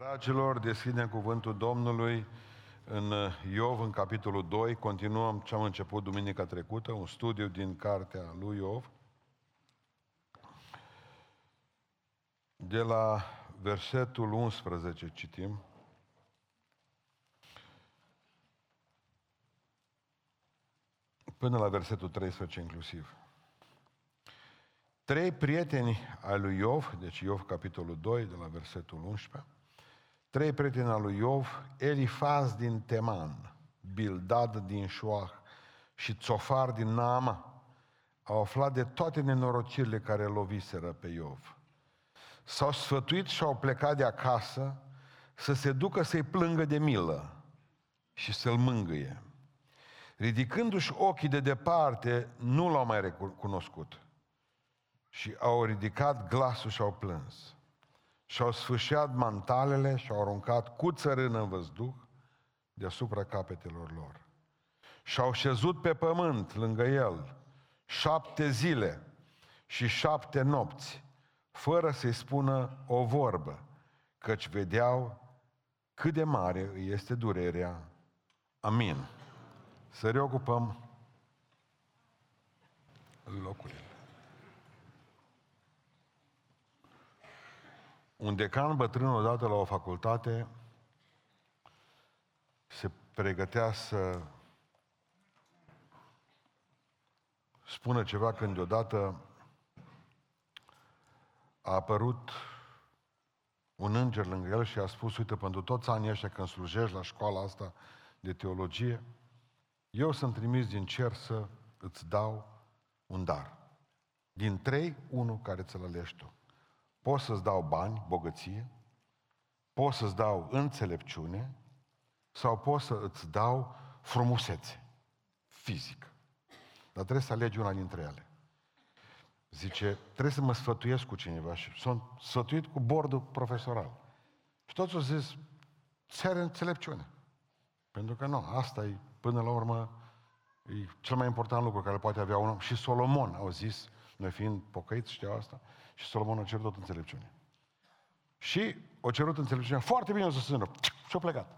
Dragilor, deschidem cuvântul Domnului în Iov, în capitolul 2. Continuăm ce am început duminica trecută, un studiu din cartea lui Iov. De la versetul 11 citim. Până la versetul 13 inclusiv. Trei prieteni ai lui Iov, deci Iov capitolul 2, de la versetul 11, trei prieteni al lui Iov, Elifaz din Teman, Bildad din Șoah și Țofar din Naama, au aflat de toate nenorocirile care loviseră pe Iov. S-au sfătuit și au plecat de acasă să se ducă să-i plângă de milă și să-l mângâie. Ridicându-și ochii de departe, nu l-au mai recunoscut. Și au ridicat glasul și au plâns și-au sfâșiat mantalele și au aruncat cu țărână în văzduh deasupra capetelor lor. Și-au șezut pe pământ lângă el șapte zile și șapte nopți, fără să-i spună o vorbă, căci vedeau cât de mare îi este durerea. Amin. Să reocupăm locurile. Un decan bătrân odată la o facultate se pregătea să spună ceva când deodată a apărut un înger lângă el și a spus, uite, pentru toți anii ăștia când slujești la școala asta de teologie, eu sunt trimis din cer să îți dau un dar. Din trei, unul care ți-l alegi tu. Pot să-ți dau bani, bogăție, pot să-ți dau înțelepciune sau pot să îți dau frumusețe fizică. Dar trebuie să alegi una dintre ele. Zice, trebuie să mă sfătuiesc cu cineva și sunt sfătuit cu bordul profesoral. Și toți au zis, ți înțelepciune. Pentru că nu, asta e, până la urmă, e cel mai important lucru care poate avea un om. Și Solomon au zis, noi fiind pocăiți, știau asta, și Solomon a cerut tot înțelepciune. Și o cerut înțelepciune. Foarte bine o să sună. Și a plecat.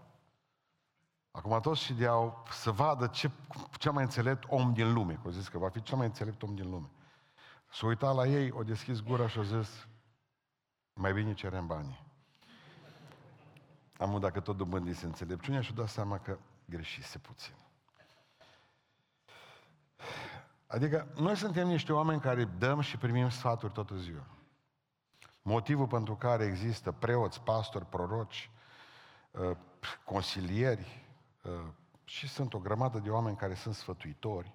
Acum toți și deau să vadă ce, cel mai înțelept om din lume. Că zis că va fi cel mai înțelept om din lume. S-a uitat la ei, o deschis gura și a zis, mai bine cerem banii. Am dacă tot dobândise înțelepciunea și-a dat seama că greșise puțin. Adică noi suntem niște oameni care dăm și primim sfaturi toată ziua. Motivul pentru care există preoți, pastori, proroci, uh, consilieri uh, și sunt o grămadă de oameni care sunt sfătuitori.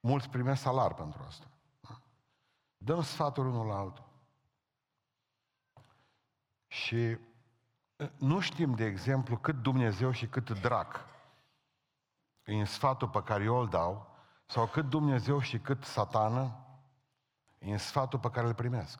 Mulți primesc salar pentru asta. Da? Dăm sfaturi unul la altul. Și uh, nu știm, de exemplu, cât Dumnezeu și cât drac în sfatul pe care eu îl dau, sau cât Dumnezeu și cât satană în sfatul pe care îl primesc.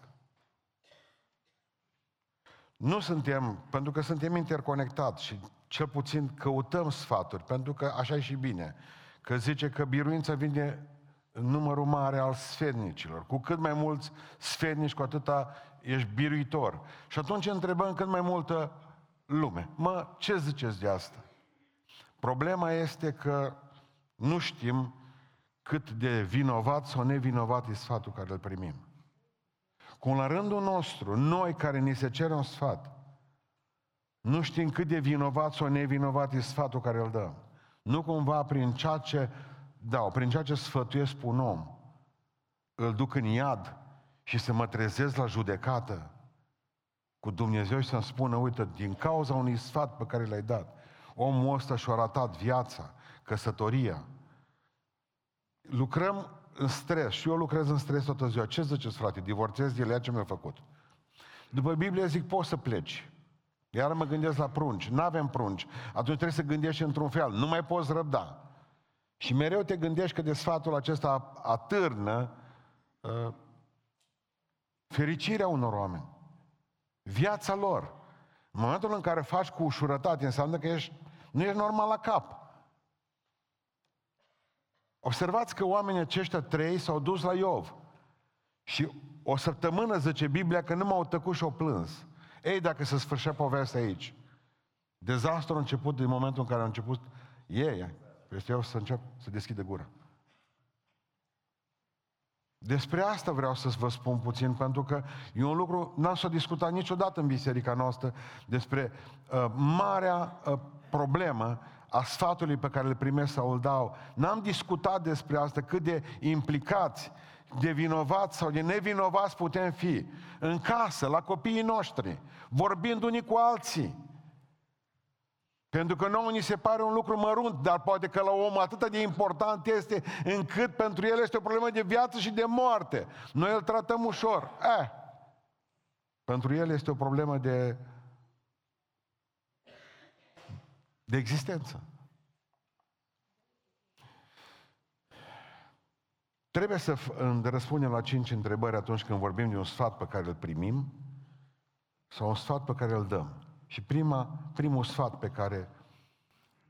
Nu suntem, pentru că suntem interconectați și cel puțin căutăm sfaturi, pentru că așa e și bine. Că zice că biruința vine în numărul mare al sfetnicilor. Cu cât mai mulți sfetnici, cu atâta ești biruitor. Și atunci întrebăm cât mai multă lume. Mă, ce ziceți de asta? Problema este că nu știm cât de vinovat sau nevinovat e sfatul care îl primim. Cum la rândul nostru, noi care ni se cere un sfat, nu știm cât de vinovat sau nevinovat e sfatul care îl dăm. Nu cumva prin ceea ce dau, prin ceea ce sfătuiesc un om, îl duc în iad și să mă trezesc la judecată cu Dumnezeu și să-mi spună, uite, din cauza unui sfat pe care l-ai dat, omul ăsta și-a ratat viața, căsătoria, lucrăm în stres și eu lucrez în stres toată ziua. Ce ziceți, frate? Divorțez de la ce mi-a făcut? După Biblie zic, poți să pleci. Iar mă gândesc la prunci. Nu avem prunci. Atunci trebuie să gândești într-un fel. Nu mai poți răbda. Și mereu te gândești că de sfatul acesta atârnă uh, fericirea unor oameni. Viața lor. În momentul în care faci cu ușurătate, înseamnă că ești, nu ești normal la cap. Observați că oamenii aceștia trei s-au dus la Iov. Și o săptămână, zice Biblia, că nu m-au tăcut și au plâns. Ei, dacă se sfârșea povestea aici, dezastru a început din momentul în care a început ei, peste eu să încep să deschide gura. Despre asta vreau să vă spun puțin, pentru că e un lucru, n-am să discutat niciodată în biserica noastră despre uh, marea uh, problemă a sfatului pe care îl primesc sau îl dau. N-am discutat despre asta, cât de implicați, de vinovați sau de nevinovați putem fi în casă, la copiii noștri, vorbind unii cu alții. Pentru că nouă ni se pare un lucru mărunt, dar poate că la om atât de important este încât pentru el este o problemă de viață și de moarte. Noi îl tratăm ușor. Eh, pentru el este o problemă de, de existență. Trebuie să răspundem la cinci întrebări atunci când vorbim de un sfat pe care îl primim sau un sfat pe care îl dăm. Și prima, primul sfat pe care,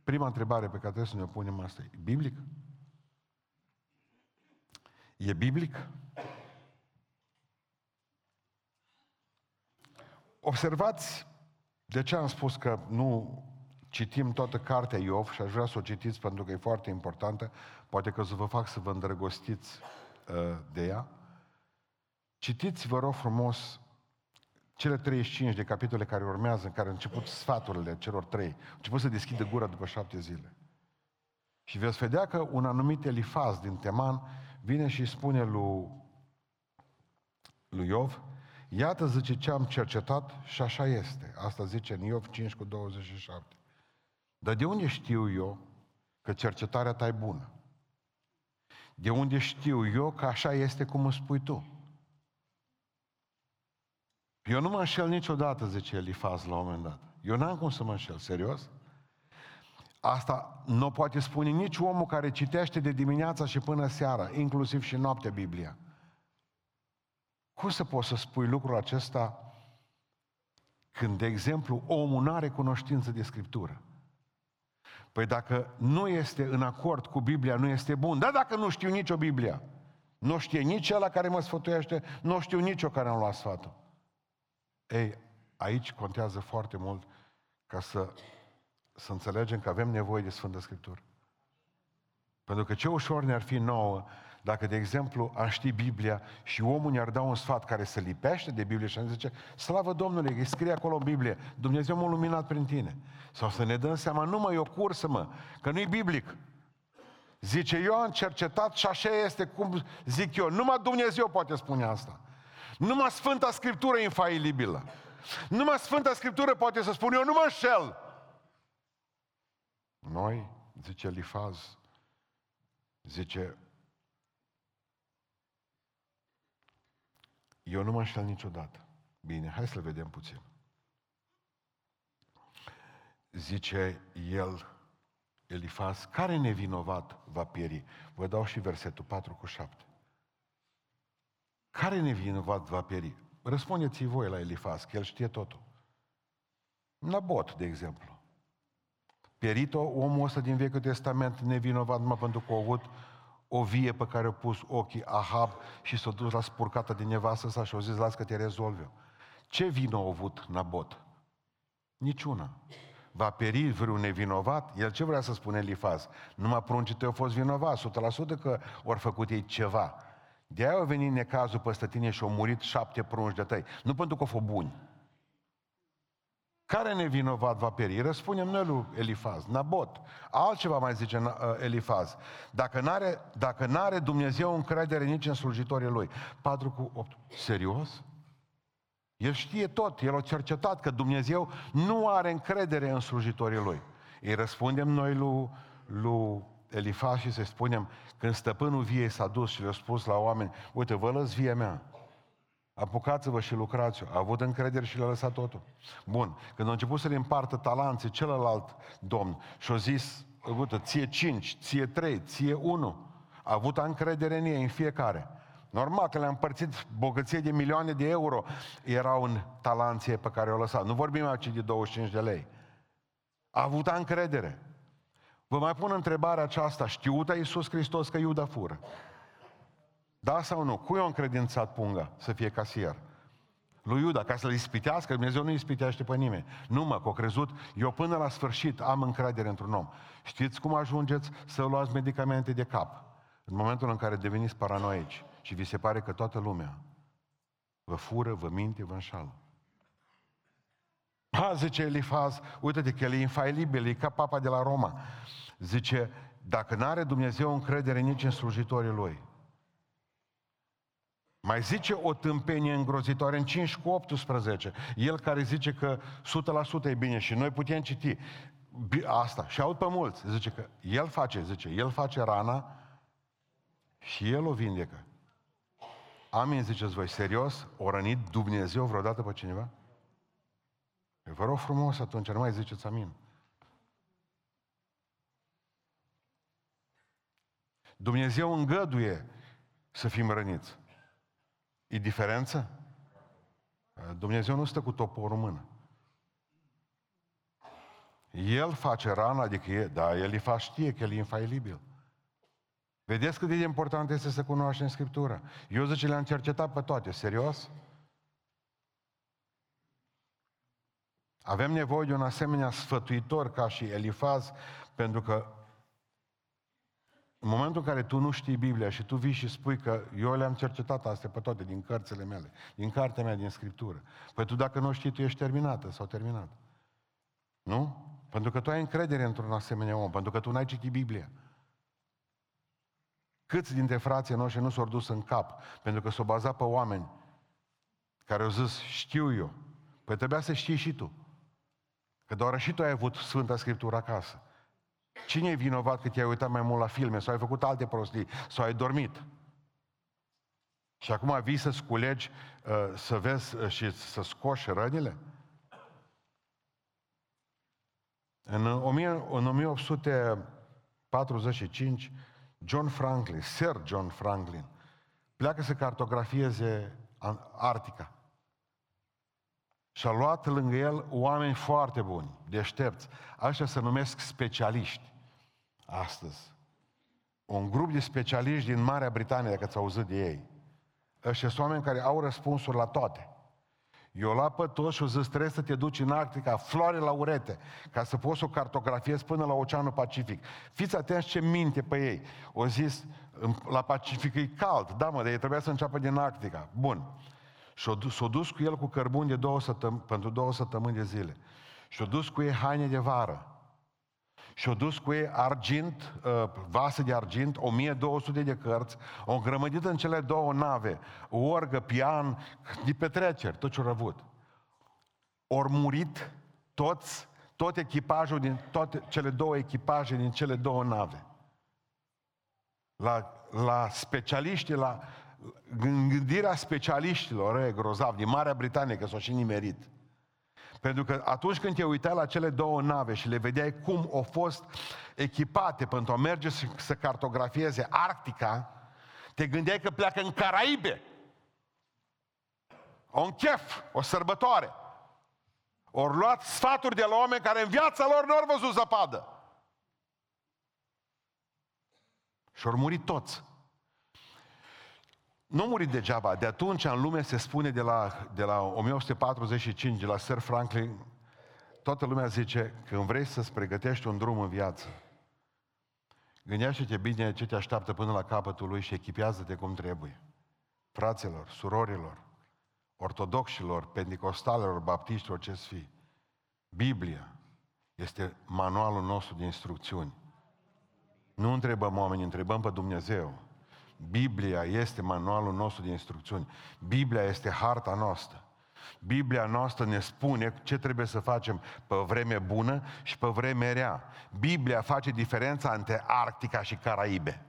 prima întrebare pe care trebuie să ne punem asta e biblic? E biblic? Observați de ce am spus că nu citim toată cartea Iov și aș vrea să o citiți pentru că e foarte importantă, poate că o să vă fac să vă îndrăgostiți uh, de ea. Citiți, vă rog frumos, cele 35 de capitole care urmează, în care au început sfaturile celor trei, au început să deschidă gura după șapte zile. Și veți vedea că un anumit Elifaz din Teman vine și spune lui, lui Iov, iată zice ce am cercetat și așa este. Asta zice în Iov 5 cu 27. Dar de unde știu eu că cercetarea ta e bună? De unde știu eu că așa este cum îmi spui tu? Eu nu mă înșel niciodată, zice Elifaz la un moment dat. Eu n-am cum să mă înșel, serios? Asta nu poate spune nici omul care citește de dimineața și până seara, inclusiv și noaptea Biblia. Cum să poți să spui lucrul acesta când, de exemplu, omul nu are cunoștință de Scriptură? Păi dacă nu este în acord cu Biblia, nu este bun. Dar dacă nu știu nicio Biblia, nu știe nici ăla care mă sfătuiește, nu știu nici eu care am luat sfatul. Ei, aici contează foarte mult ca să, să înțelegem că avem nevoie de Sfântă Scriptură. Pentru că ce ușor ne-ar fi nouă dacă, de exemplu, am ști Biblia și omul ne-ar da un sfat care se lipește de Biblie și ne zice, slavă Domnului, că scrie acolo în Biblie, Dumnezeu m-a luminat prin tine. Sau să ne dăm seama, nu mă, e o cursă, mă, că nu-i biblic. Zice, eu am cercetat și așa este cum zic eu. Numai Dumnezeu poate spune asta. Numai Sfânta Scriptură e infailibilă. Numai Sfânta Scriptură poate să spun, eu nu mă înșel. Noi, zice Lifaz, zice, eu nu mă înșel niciodată. Bine, hai să-l vedem puțin. Zice el, Elifaz, care nevinovat va pieri? Vă dau și versetul 4 cu 7. Care nevinovat va pieri? Răspundeți voi la Elifaz, că el știe totul. Nabot, de exemplu. Pierit-o omul ăsta din Vechiul Testament nevinovat numai pentru că a avut o vie pe care a pus ochii Ahab și s-a dus la spurcata din nevastă sa și a zis, las că te rezolve. Ce vină a avut Nabot? Niciuna. Va peri vreun nevinovat? El ce vrea să spune Elifaz? Numai pruncii tăi au fost vinovat, 100% că ori făcut ei ceva. De aia a venit necazul peste tine și au murit șapte prunci de tăi. Nu pentru că au fost buni. Care nevinovat va pieri? Răspundem noi lui Elifaz, Nabot. Altceva mai zice uh, Elifaz. Dacă n-are, dacă n-are Dumnezeu încredere nici în slujitorii lui. 4 cu 8. Serios? El știe tot, el a cercetat că Dumnezeu nu are încredere în slujitorii lui. Îi răspundem noi lui, lui Elifaz și să spunem, când stăpânul viei s-a dus și le-a spus la oameni, uite, vă lăs via mea, apucați-vă și lucrați A avut încredere și le-a lăsat totul. Bun, când a început să le împartă talanții celălalt domn și a zis, uite, ție cinci, ție trei, ție unu, a avut încredere în ei, în fiecare. Normal că le-a împărțit bogăție de milioane de euro, erau în talanție pe care o lăsat. Nu vorbim aici de 25 de lei. A avut încredere. Vă mai pun întrebarea aceasta, știuta Iisus Hristos că Iuda fură? Da sau nu? Cui a încredințat punga să fie casier? lui Iuda, ca să-l ispitească, Dumnezeu nu ispitește pe nimeni. Nu mă, că o crezut, eu până la sfârșit am încredere într-un om. Știți cum ajungeți să luați medicamente de cap? În momentul în care deveniți paranoici și vi se pare că toată lumea vă fură, vă minte, vă înșală. Ha, zice Elifaz, uite-te că el e infailibil, e ca papa de la Roma. Zice, dacă nu are Dumnezeu încredere nici în slujitorii lui, mai zice o tâmpenie îngrozitoare în 5 cu 18. El care zice că 100% e bine și noi putem citi asta. Și aud pe mulți. Zice că el face, zice, el face rana și el o vindecă. Amin, ziceți voi, serios? O rănit Dumnezeu vreodată pe cineva? Vă rog frumos atunci, nu mai ziceți amin. Dumnezeu îngăduie să fim răniți. E diferență? Dumnezeu nu stă cu toporul în mână. El face rana, adică e, da, El îi face știe că El e infailibil. Vedeți cât de important este să cunoaștem Scriptura. Eu zice, le-am cercetat pe toate, serios? Avem nevoie de un asemenea sfătuitor ca și Elifaz, pentru că în momentul în care tu nu știi Biblia și tu vii și spui că eu le-am cercetat astea pe toate din cărțile mele, din cartea mea, din Scriptură. Păi tu dacă nu știi, tu ești terminată sau terminat. Nu? Pentru că tu ai încredere într-un asemenea om, pentru că tu n-ai citit Biblia. Câți dintre frații noștri nu s-au dus în cap pentru că s-au bazat pe oameni care au zis, știu eu. Păi trebuia să știi și tu. Că doar și tu ai avut Sfânta Scriptură acasă. Cine e vinovat că te-ai uitat mai mult la filme sau ai făcut alte prostii sau ai dormit? Și acum vii să sculegi, uh, să vezi uh, și să scoși rănile? În, în 1845, John Franklin, Sir John Franklin, pleacă să cartografieze Arctica. Și a luat lângă el oameni foarte buni, deștepți. Așa se numesc specialiști astăzi. Un grup de specialiști din Marea Britanie, dacă ți-au auzit de ei. Ăștia sunt oameni care au răspunsuri la toate. Eu la pe toți și o zis, trebuie să te duci în Arctica, floare la urete, ca să poți să o cartografiezi până la Oceanul Pacific. Fiți atenți ce minte pe ei. O zis, la Pacific e cald, da mă, dar ei trebuia să înceapă din Arctica. Bun. Și s-a dus cu el cu cărbuni de două săptămâni, pentru două săptămâni de zile. Și a dus cu ei haine de vară. Și a dus cu ei argint, uh, vase de argint, 1200 de cărți, o îngrămădit în cele două nave, o orgă, pian, de petreceri, tot ce-au avut. Ori murit toți, tot echipajul din toate cele două echipaje din cele două nave. La, la specialiști, la gândirea specialiștilor, e grozav, din Marea Britanie, că s-au și nimerit. Pentru că atunci când te uitai la cele două nave și le vedeai cum au fost echipate pentru a merge să cartografieze Arctica, te gândeai că pleacă în Caraibe. Un chef, o sărbătoare. Ori luat sfaturi de la oameni care în viața lor nu au văzut zăpadă. Și au murit toți. Nu a murit degeaba. De atunci în lume se spune de la, de la 1845, de la Sir Franklin, toată lumea zice, când vrei să-ți pregătești un drum în viață, gândește-te bine ce te așteaptă până la capătul lui și echipează-te cum trebuie. Fraților, surorilor, ortodoxilor, pentecostalilor, baptiștilor, ce fi. Biblia este manualul nostru de instrucțiuni. Nu întrebăm oamenii, întrebăm pe Dumnezeu. Biblia este manualul nostru de instrucțiuni. Biblia este harta noastră. Biblia noastră ne spune ce trebuie să facem pe vreme bună și pe vreme rea. Biblia face diferența între Arctica și Caraibe.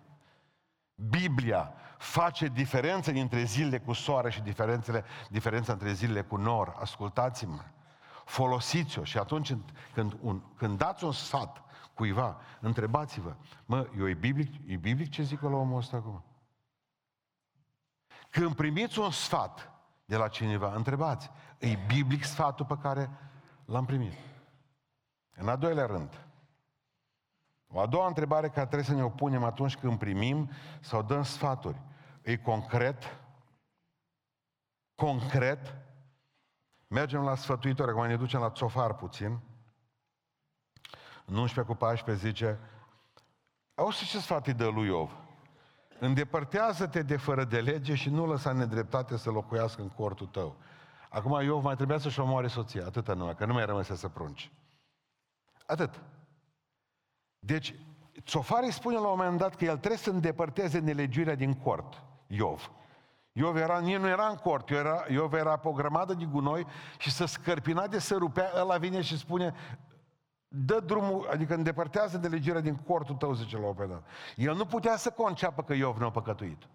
Biblia face diferența dintre zilele cu soare și diferențele, diferența între zilele cu nor. Ascultați-mă. Folosiți-o și atunci când, un, când dați un sfat cuiva, întrebați-vă, mă, eu e biblic, e biblic ce zic la omul ăsta acum? Când primiți un sfat de la cineva, întrebați, e biblic sfatul pe care l-am primit? În a doilea rând, o a doua întrebare care trebuie să ne o punem atunci când primim sau dăm sfaturi. E concret? Concret? Mergem la sfătuitor, acum ne ducem la țofar puțin. În 11 cu 14 zice, auzi ce sfat îi dă lui Iov? Îndepărtează-te de fără de lege și nu lăsa nedreptate să locuiască în cortul tău. Acum Iov mai trebuia să-și omoare soția, atâta numai, că nu mai rămăse să prunci. Atât. Deci, Țofarii spune la un moment dat că el trebuie să îndepărteze nelegiuirea din cort, Iov. Iov era, nici nu era în cort, Iov era, Iov era pe o grămadă de gunoi și să scărpina de să rupea, ăla vine și spune, dă drumul, adică îndepărtează nelegiuirea din cortul tău, zice la un dat. El nu putea să conceapă că Iov nu a păcătuit.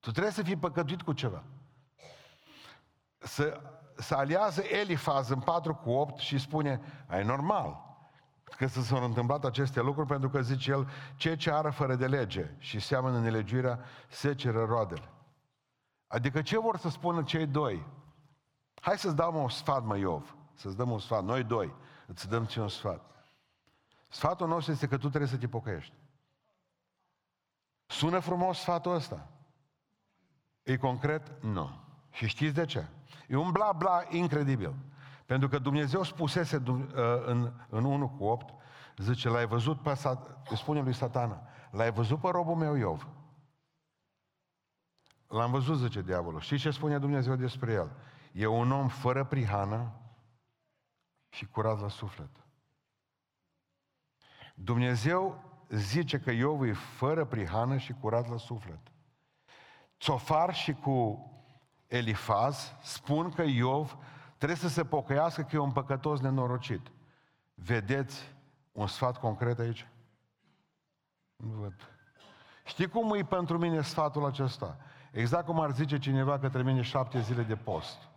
Tu trebuie să fii păcătuit cu ceva. Să, să aliază Elifaz în 4 cu 8 și spune, ai normal, că să s-au întâmplat aceste lucruri, pentru că, zice el, ceea ce ară fără de lege și seamănă nelegiuirea, se ceră roadele. Adică ce vor să spună cei doi? Hai să-ți dau un sfat, mă Iov. Să-ți dăm un sfat. Noi doi. Îți dăm ție un sfat. Sfatul nostru este că tu trebuie să te pocăiești. Sună frumos sfatul ăsta. E concret? Nu. Și știți de ce? E un bla bla incredibil. Pentru că Dumnezeu spusese uh, în, în 1 cu 8, zice, l-ai văzut pe, spune lui satana, l-ai văzut pe robul meu Iov. L-am văzut, zice diavolul. Știți ce spune Dumnezeu despre el? E un om fără prihană și curat la suflet. Dumnezeu zice că Iov e fără prihană și curat la suflet. Țofar și cu Elifaz spun că Iov Trebuie să se pocăiască că e un păcătos nenorocit. Vedeți un sfat concret aici? Nu văd. Știi cum e pentru mine sfatul acesta? Exact cum ar zice cineva către mine șapte zile de post.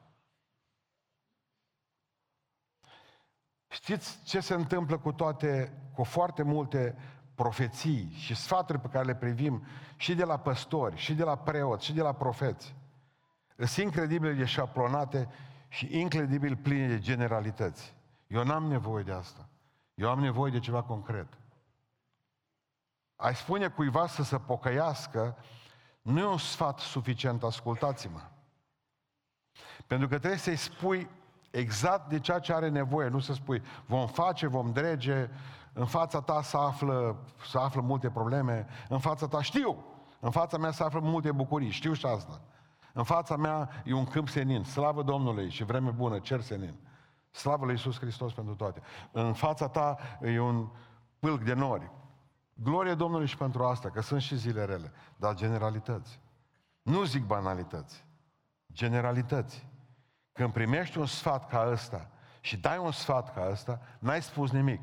Știți ce se întâmplă cu toate, cu foarte multe profeții și sfaturi pe care le privim și de la păstori, și de la preoți, și de la profeți. Sunt incredibile de șaplonate și incredibil pline de generalități. Eu n-am nevoie de asta. Eu am nevoie de ceva concret. Ai spune cuiva să se pocăiască, nu e un sfat suficient, ascultați-mă. Pentru că trebuie să-i spui exact de ceea ce are nevoie, nu să spui vom face, vom drege, în fața ta să află, să află multe probleme, în fața ta știu, în fața mea să află multe bucurii, știu și asta. În fața mea e un câmp senin. Slavă Domnului și vreme bună, cer senin. Slavă lui Iisus Hristos pentru toate. În fața ta e un pâlc de nori. Glorie Domnului și pentru asta, că sunt și zile rele, dar generalități. Nu zic banalități, generalități. Când primești un sfat ca ăsta și dai un sfat ca ăsta, n-ai spus nimic.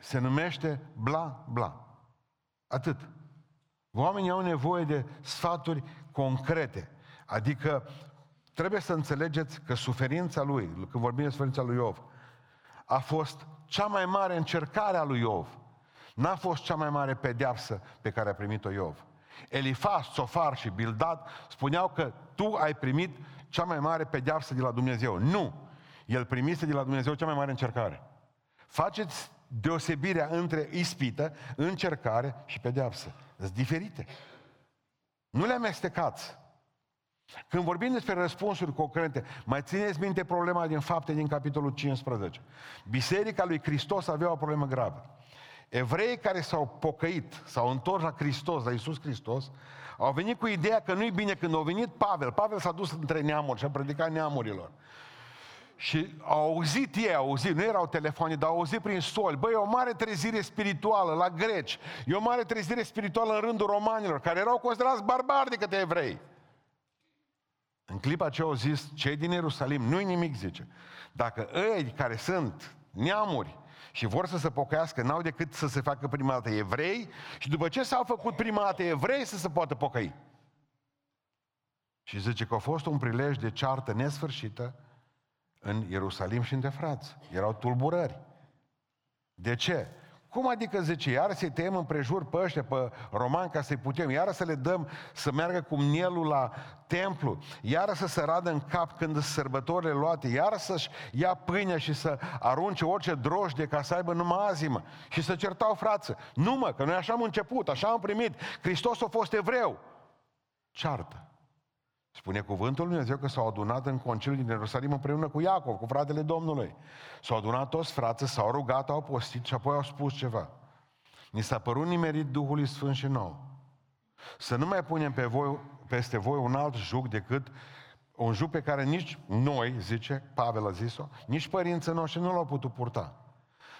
Se numește bla bla. Atât. Oamenii au nevoie de sfaturi concrete. Adică trebuie să înțelegeți că suferința lui, când vorbim de suferința lui Iov, a fost cea mai mare încercare a lui Iov. N-a fost cea mai mare pedeapsă pe care a primit-o Iov. Elifas, Sofar și Bildad spuneau că tu ai primit cea mai mare pedeapsă de la Dumnezeu. Nu! El primise de la Dumnezeu cea mai mare încercare. Faceți deosebirea între ispită, încercare și pedeapsă. Sunt diferite. Nu le amestecați. Când vorbim despre răspunsuri concrete, mai țineți minte problema din fapte din capitolul 15. Biserica lui Hristos avea o problemă gravă. Evrei care s-au pocăit, s-au întors la Hristos, la Iisus Hristos, au venit cu ideea că nu-i bine când au venit Pavel. Pavel s-a dus între neamuri și a predicat neamurilor. Și au auzit ei, au auzit, nu erau telefoane, dar au auzit prin soli. Băi, e o mare trezire spirituală la greci. E o mare trezire spirituală în rândul romanilor, care erau considerați barbari de către evrei. În clipa ce au zis, cei din Ierusalim, nu-i nimic, zice. Dacă ei care sunt neamuri și vor să se pocăiască, n-au decât să se facă prima dată evrei și după ce s-au făcut prima dată evrei să se poată pocăi. Și zice că a fost un prilej de ceartă nesfârșită în Ierusalim și între frați. Erau tulburări. De ce? Cum adică, zice, iar să-i tăiem împrejur pe ăștia, pe romani, ca să-i putem, iar să le dăm să meargă cu mielul la templu, iar să se radă în cap când sunt sărbătorile luate, iar să-și ia pâinea și să arunce orice drojdie ca să aibă numai azimă și să certau frață. Nu mă, că noi așa am început, așa am primit. Hristos a fost evreu. Ceartă. Spune cuvântul lui Dumnezeu că s-au adunat în conciliul din Ierusalim împreună cu Iacov, cu fratele Domnului. S-au adunat toți frații, s-au rugat, au postit și apoi au spus ceva. Ni s-a părut nimerit Duhului Sfânt și nou. Să nu mai punem pe voi, peste voi un alt juc decât un juc pe care nici noi, zice, Pavel a zis-o, nici părinții noștri nu l-au putut purta.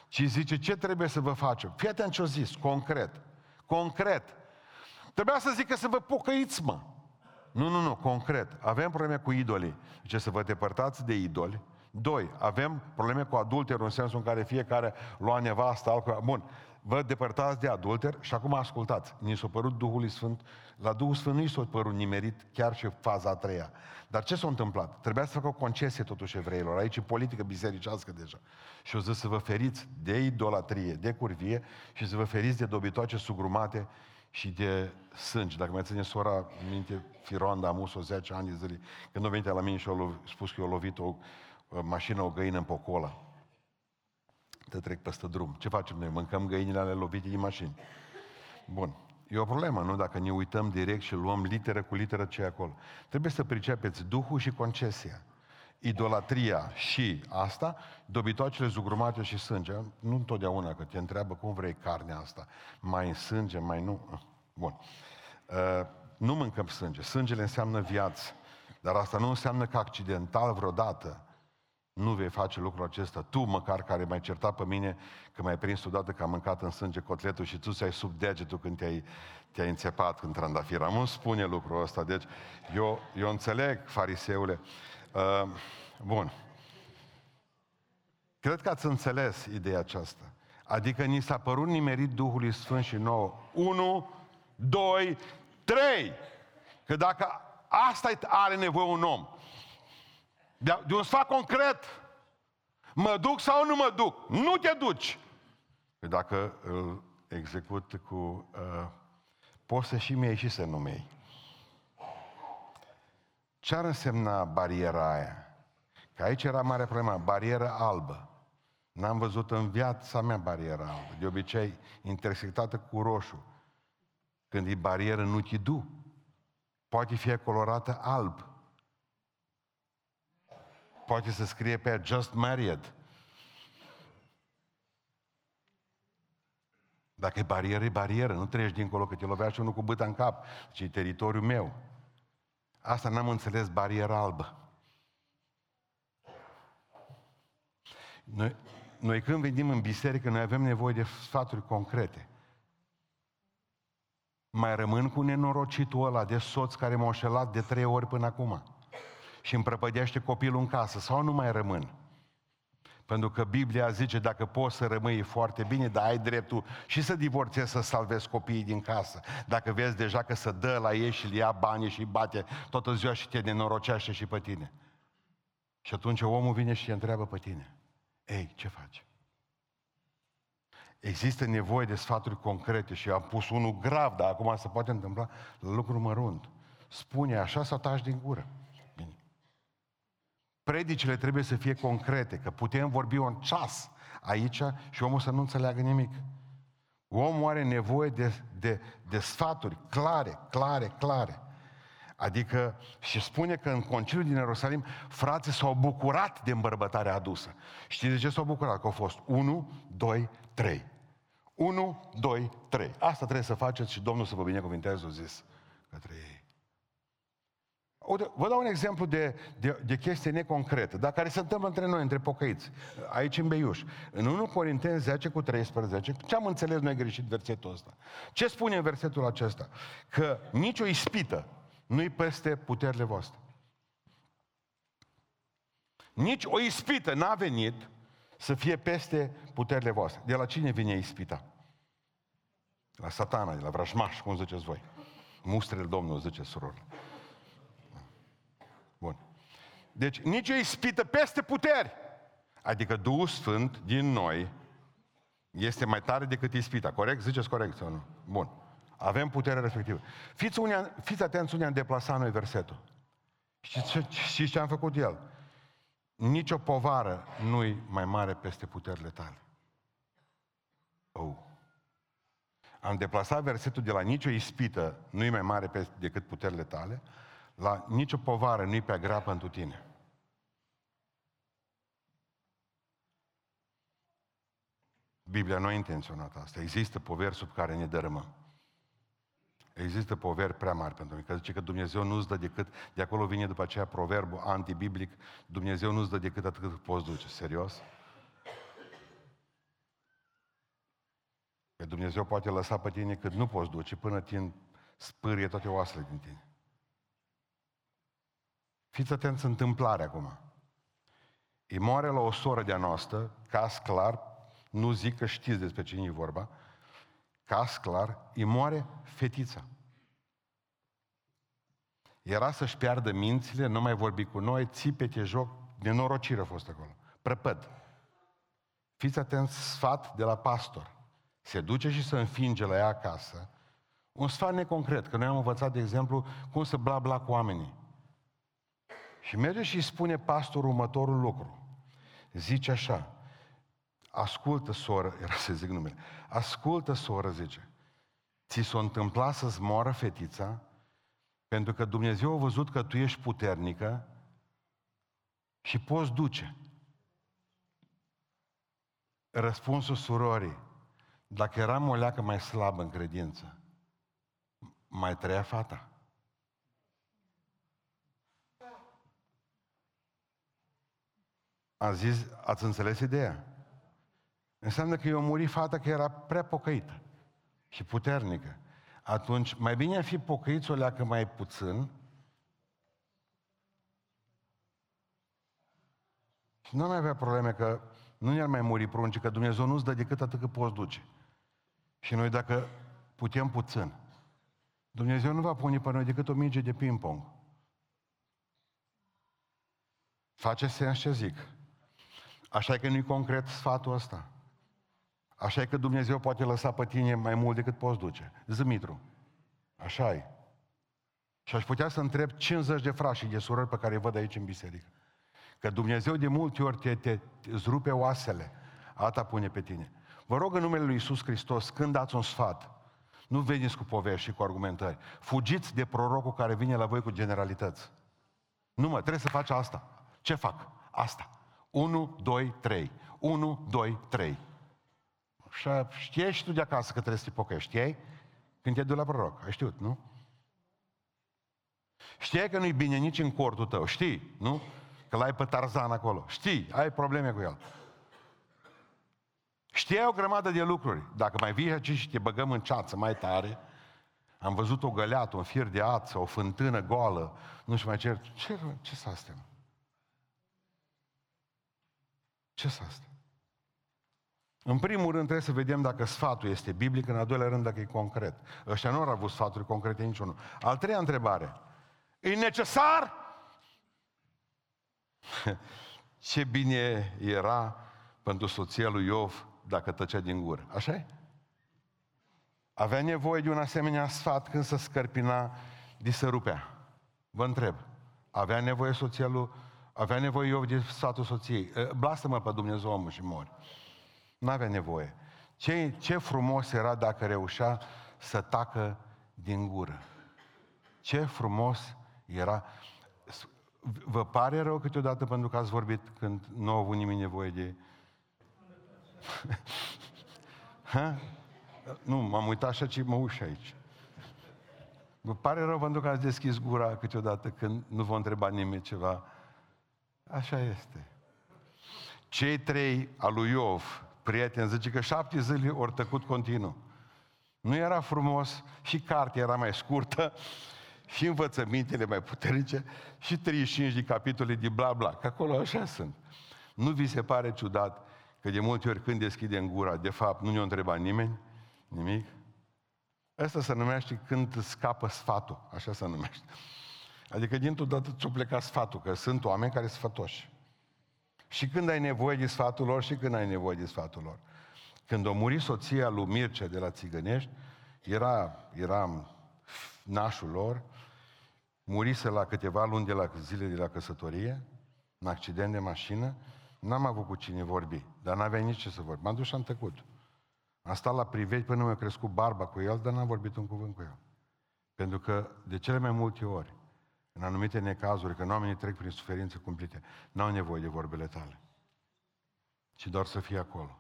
Ci zice, ce trebuie să vă facem? Fii atent ce-o zis, concret. Concret. Trebuia să zică să vă pocăiți, mă. Nu, nu, nu, concret. Avem probleme cu idolii. Ce să vă depărtați de idoli. Doi, avem probleme cu adulterul în sensul în care fiecare lua nevasta, alcool. Bun, vă depărtați de adulter și acum ascultați. Ni s-a părut Duhul Sfânt, la Duhul Sfânt nu i s-a părut nimerit chiar și faza a treia. Dar ce s-a întâmplat? Trebuia să facă o concesie totuși evreilor. Aici e politică bisericească deja. Și o zis să vă feriți de idolatrie, de curvie și să vă feriți de dobitoace sugrumate și de sânge. Dacă mai ține sora minte, Fironda, am o 10 ani de zile, când a venit la mine și a spus că i-a lovit o, o mașină, o găină în Pocola. Te trec peste drum. Ce facem noi? Mâncăm găinile ale lovite din mașini. Bun. E o problemă, nu? Dacă ne uităm direct și luăm literă cu literă ce e acolo. Trebuie să pricepeți Duhul și concesia. Idolatria și asta, dobitoacele zugrumate și sânge. Nu întotdeauna, că te întreabă cum vrei carnea asta. Mai în sânge, mai nu. Bun. Uh, nu mâncăm sânge. Sângele înseamnă viață. Dar asta nu înseamnă că accidental vreodată nu vei face lucrul acesta. Tu, măcar, care m-ai certat pe mine, că m-ai prins odată că am mâncat în sânge cotletul și tu ți-ai sub degetul când te-ai, te-ai înțepat în trandafir. Am nu spune lucrul ăsta. Deci, eu, eu înțeleg, fariseule. Uh, bun. Cred că ați înțeles ideea aceasta. Adică ni s-a părut nimerit Duhului Sfânt și nou. Unu, doi, trei. Că dacă asta are nevoie un om, de, de un sfat concret. Mă duc sau nu mă duc? Nu te duci! Păi dacă îl execut cu... Uh, poți să și mie și să nu mei. Ce ar însemna bariera aia? Că aici era mare problemă, barieră albă. N-am văzut în viața mea barieră albă. De obicei, intersectată cu roșu. Când e barieră, nu te du. Poate fi colorată alb. Poate să scrie pe Just Married. Dacă e barieră, e barieră. Nu treci dincolo că te lovea și unul cu băta în cap. ci e teritoriul meu. Asta n-am înțeles bariera albă. Noi, noi când venim în biserică, noi avem nevoie de sfaturi concrete. Mai rămân cu nenorocitul ăla de soț care m-a înșelat de trei ori până acum și îmi prăpădește copilul în casă sau nu mai rămân? Pentru că Biblia zice, dacă poți să rămâi foarte bine, dar ai dreptul și să divorțezi, să salvezi copiii din casă. Dacă vezi deja că se dă la ei și le ia banii și îi bate toată ziua și te nenorocește și pe tine. Și atunci omul vine și te întreabă pe tine. Ei, ce faci? Există nevoie de sfaturi concrete și am pus unul grav, dar acum se poate întâmpla la lucruri mărunt. Spune așa sau taci din gură. Predicile trebuie să fie concrete, că putem vorbi un ceas aici și omul să nu înțeleagă nimic. Omul are nevoie de, de, de sfaturi clare, clare, clare. Adică, și spune că în conciliul din Ierusalim, frații s-au bucurat de îmbărbătarea adusă. Știți de ce s-au bucurat? Că au fost 1, 2, 3. 1, 2, 3. Asta trebuie să faceți și Domnul să vă binecuvinteze, o zis către ei. Vă dau un exemplu de, de, de chestie neconcretă, dar care se întâmplă între noi, între pocăiți, aici în Beiuș. În 1 Corinteni 10 cu 13, ce am înțeles noi greșit versetul ăsta? Ce spune în versetul acesta? Că nicio ispită nu-i peste puterile voastre. Nici o ispită n-a venit să fie peste puterile voastre. De la cine vine ispita? La satana, de la vrăjmaș, cum ziceți voi. Mustrele Domnului, zice surorile. Bun. Deci nici o ispită peste puteri. Adică Duhul Sfânt din noi este mai tare decât ispita. Corect? Ziceți corect sau nu? Bun. Avem puterea respectivă. Fiți, unii, fiți atenți unde am deplasat noi versetul. Și ce, și ce am făcut el? Nici o povară nu-i mai mare peste puterile tale. Oh. Am deplasat versetul de la nicio ispită nu-i mai mare decât puterile tale La nicio povară nu-i prea grea pentru tine. Biblia nu a intenționat asta. Există poveri sub care ne dărâmăm. Există poveri prea mari pentru noi, că zice că Dumnezeu nu-ți dă decât, de acolo vine după aceea proverbul antibiblic, Dumnezeu nu-ți dă decât atât cât poți duce. Serios? Că Dumnezeu poate lăsa pe tine cât nu poți duce, până tine spârie toate oasele din tine. Fiți atenți întâmplare acum. Îi moare la o soră de-a noastră, caz clar, nu zic că știți despre cine e vorba, caz clar, îi moare fetița. Era să-și piardă mințile, nu mai vorbi cu noi, țipete, joc, nenorocire a fost acolo. Prăpăd. Fiți atenți, sfat de la pastor. Se duce și să înfinge la ea acasă. Un sfat neconcret, că noi am învățat, de exemplu, cum să bla bla cu oamenii. Și merge și îi spune pastorul următorul lucru. Zice așa, ascultă soră, era să zic numele, ascultă soră, zice, ți s-a întâmplat să-ți moară fetița pentru că Dumnezeu a văzut că tu ești puternică și poți duce. Răspunsul surorii, dacă eram o leacă mai slabă în credință, mai trăia fata. A zis, ați înțeles ideea? Înseamnă că eu murit fata că era prea pocăită și puternică. Atunci, mai bine ar fi pocăiți o leacă mai puțin și nu mai avea probleme că nu ne-ar mai muri pruncii, că Dumnezeu nu-ți dă decât atât cât poți duce. Și noi dacă putem puțin, Dumnezeu nu va pune pe noi decât o minge de ping-pong. Face sens ce zic. Așa că nu-i concret sfatul ăsta. Așa e că Dumnezeu poate lăsa pe tine mai mult decât poți duce. Zămitru. Așa e. Și aș putea să întreb 50 de frași și de surori pe care îi văd aici în biserică. Că Dumnezeu de multe ori te, te, te îți rupe oasele, ata pune pe tine. Vă rog în numele Lui Iisus Hristos, când dați un sfat, nu veniți cu povești și cu argumentări. Fugiți de prorocul care vine la voi cu generalități. Nu mă, trebuie să faci asta. Ce fac? Asta. 1, 2, 3. 1, 2, 3. Și știai și tu de acasă că trebuie să te pocăiești, știai? Când te duci la proroc, ai știut, nu? Știai că nu-i bine nici în cortul tău, știi, nu? Că l-ai pe Tarzan acolo, știi, ai probleme cu el. Știai o grămadă de lucruri. Dacă mai vii aici și te băgăm în ceață mai tare, am văzut o găleată, un fir de ață, o fântână goală, nu știu mai ce, ce, ce s-a astea? Ce s-a astea? În primul rând trebuie să vedem dacă sfatul este biblic, în al doilea rând dacă e concret. Ăștia nu au avut sfaturi concrete niciunul. Al treia întrebare. E necesar? Ce bine era pentru soția lui Iov dacă tăcea din gură. așa e? Avea nevoie de un asemenea sfat când să scărpina de să rupea. Vă întreb. Avea nevoie soția lui, avea nevoie Iov de sfatul soției. Blasă-mă pe Dumnezeu omul și mori. N-avea nevoie. Ce, ce frumos era dacă reușea să tacă din gură. Ce frumos era. Vă pare rău câteodată pentru că ați vorbit când nu au avut nimeni nevoie de... ha? Nu, m-am uitat așa ce mă uși aici. Vă pare rău pentru că ați deschis gura câteodată când nu vă întreba nimeni ceva. Așa este. Cei trei al lui Iov, prieten, zice că șapte zile ori tăcut continuu. Nu era frumos, și cartea era mai scurtă, și învățămintele mai puternice, și 35 de capitole de bla bla, că acolo așa sunt. Nu vi se pare ciudat că de multe ori când deschidem gura, de fapt nu ne-o întreba nimeni, nimic? Asta se numește când scapă sfatul, așa se numește. Adică dintr-o dată ți-o plecat sfatul, că sunt oameni care sunt sfătoși. Și când ai nevoie de sfatul lor și când ai nevoie de sfatul lor. Când a murit soția lui Mircea de la Țigănești, era, era nașul lor, murise la câteva luni de la zile de la căsătorie, în accident de mașină, n-am avut cu cine vorbi, dar n-avea nici ce să vorbi. M-am dus și am tăcut. Am stat la privești până mi-a crescut barba cu el, dar n-am vorbit un cuvânt cu el. Pentru că de cele mai multe ori în anumite necazuri, când oamenii trec prin suferințe cumplite, n-au nevoie de vorbele tale, ci doar să fie acolo.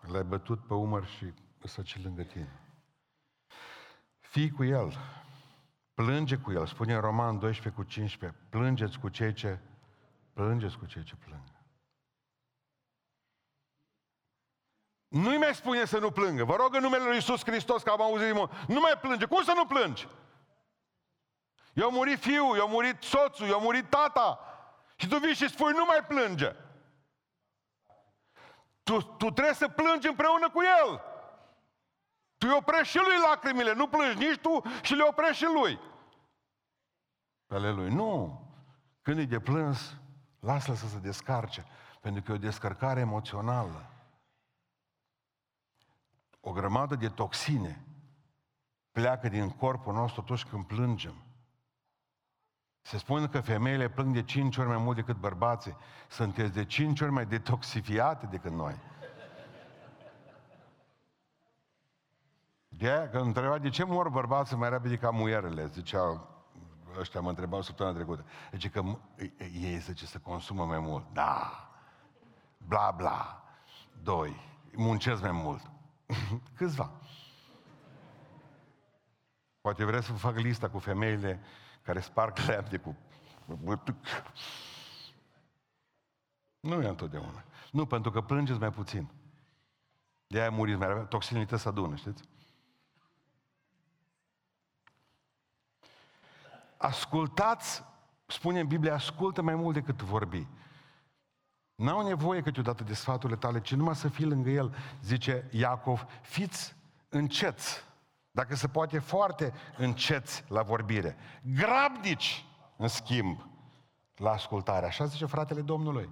L-ai bătut pe umăr și să ce lângă tine. Fii cu el, plânge cu el, spune în Roman 12 cu 15, plângeți cu cei ce, plângeți cu cei ce plâng. Nu-i mai spune să nu plângă. Vă rog în numele Lui Iisus Hristos, că am auzit nu mai plânge. Cum să nu plângi? Eu murit fiul, eu murit soțul, eu murit tata. Și tu vii și spui, nu mai plânge. Tu, tu trebuie să plângi împreună cu el. Tu îi oprești și lui lacrimile, nu plângi nici tu și le oprești și lui. Pe ale lui. Nu. Când e de plâns, lasă-l să se descarce. Pentru că e o descărcare emoțională. O grămadă de toxine pleacă din corpul nostru atunci când plângem. Se spune că femeile plâng de cinci ori mai mult decât bărbații. Sunteți de cinci ori mai detoxifiate decât noi. De aia, că întreba de ce mor bărbații mai repede ca muierele, zicea, ăștia mă întrebau săptămâna trecută. Deci că ei zice să consumă mai mult. Da. Bla, bla. Doi. Muncesc mai mult. Câțiva. Poate vreți să fac lista cu femeile care sparg lemne cu... Nu e întotdeauna. Nu, pentru că plângeți mai puțin. De aia muriți mai repede. Toxinile să adună, știți? Ascultați, spune în Biblie, ascultă mai mult decât vorbi. N-au nevoie câteodată de sfaturile tale, ci numai să fii lângă el. Zice Iacov, fiți înceți. Dacă se poate, foarte înceți la vorbire. Grabnici, în schimb, la ascultare. Așa zice fratele Domnului.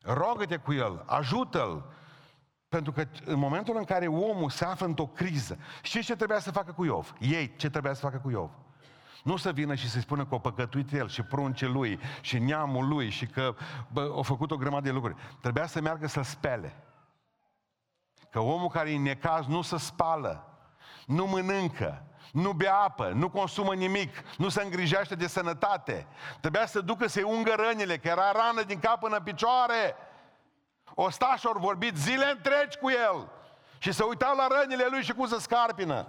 Rogă-te cu el, ajută-l, pentru că în momentul în care omul se află într-o criză, știți ce trebuia să facă cu Iov? Ei, ce trebuia să facă cu Iov? Nu să vină și să-i spună că o păcătuit el și prunce lui și neamul lui și că bă, a făcut o grămadă de lucruri. Trebuia să meargă să spele. Că omul care e necaz nu se spală, nu mănâncă, nu bea apă, nu consumă nimic, nu se îngrijește de sănătate. Trebuia să ducă să-i ungă rănile, că era rană din cap până în picioare. Ostașul au vorbit zile întregi cu el și se uitau la rănile lui și cum să scarpină.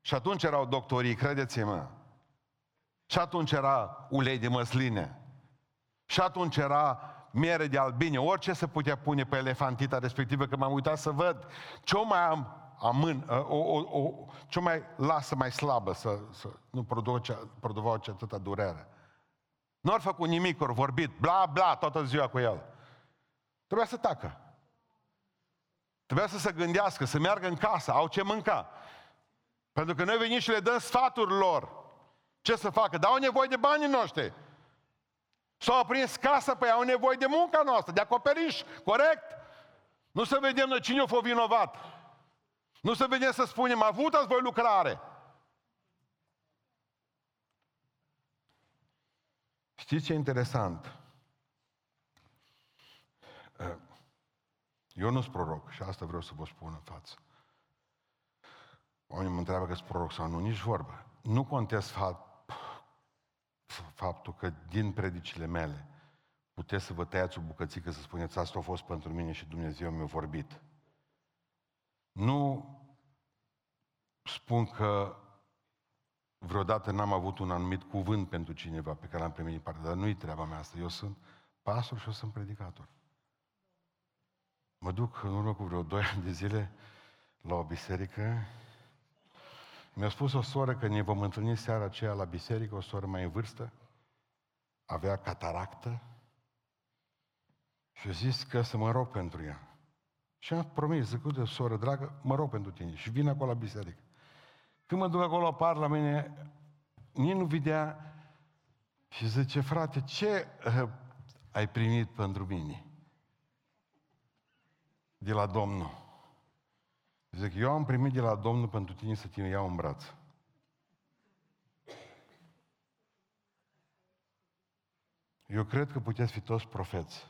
Și atunci erau doctorii, credeți-mă. Și atunci era ulei de măsline. Și atunci era miere de albine, orice se putea pune pe elefantita respectivă, că m-am uitat să văd ce mai am amân, o, o, o, ce mai lasă mai slabă să, să nu produce, produce atâta durere. Nu ar făcut nimic, ori vorbit, bla, bla, toată ziua cu el. Trebuia să tacă. Trebuia să se gândească, să meargă în casă, au ce mânca. Pentru că noi venim și le dăm sfaturi lor. Ce să facă? Dar au nevoie de banii noștri. S-au prins casă, păi au nevoie de munca noastră, de acoperiș, corect? Nu să vedem noi cine a fost vinovat. Nu să vedem să spunem, avut ați voi lucrare. Știți ce e interesant? Eu nu sunt proroc și asta vreau să vă spun în față. Oamenii mă întreabă că sunt proroc sau nu, nici vorbă. Nu contest fapt, faptul că din predicile mele puteți să vă tăiați o bucățică să spuneți asta a fost pentru mine și Dumnezeu mi-a vorbit. Nu spun că vreodată n-am avut un anumit cuvânt pentru cineva pe care l-am primit din partea, dar nu-i treaba mea asta. Eu sunt pastor și eu sunt predicator. Mă duc în urmă cu vreo 2 ani de zile la o biserică. Mi-a spus o soră că ne vom întâlni seara aceea la biserică, o soră mai în vârstă, avea cataractă și a zis că să mă rog pentru ea. Și am promis, zic, de soră dragă, mă rog pentru tine și vin acolo la biserică. Când mă duc acolo, apar la mine, nici nu vedea și zice, frate, ce uh, ai primit pentru mine? de la Domnul. Zic, eu am primit de la Domnul pentru tine să te iau în braț. Eu cred că puteți fi toți profeți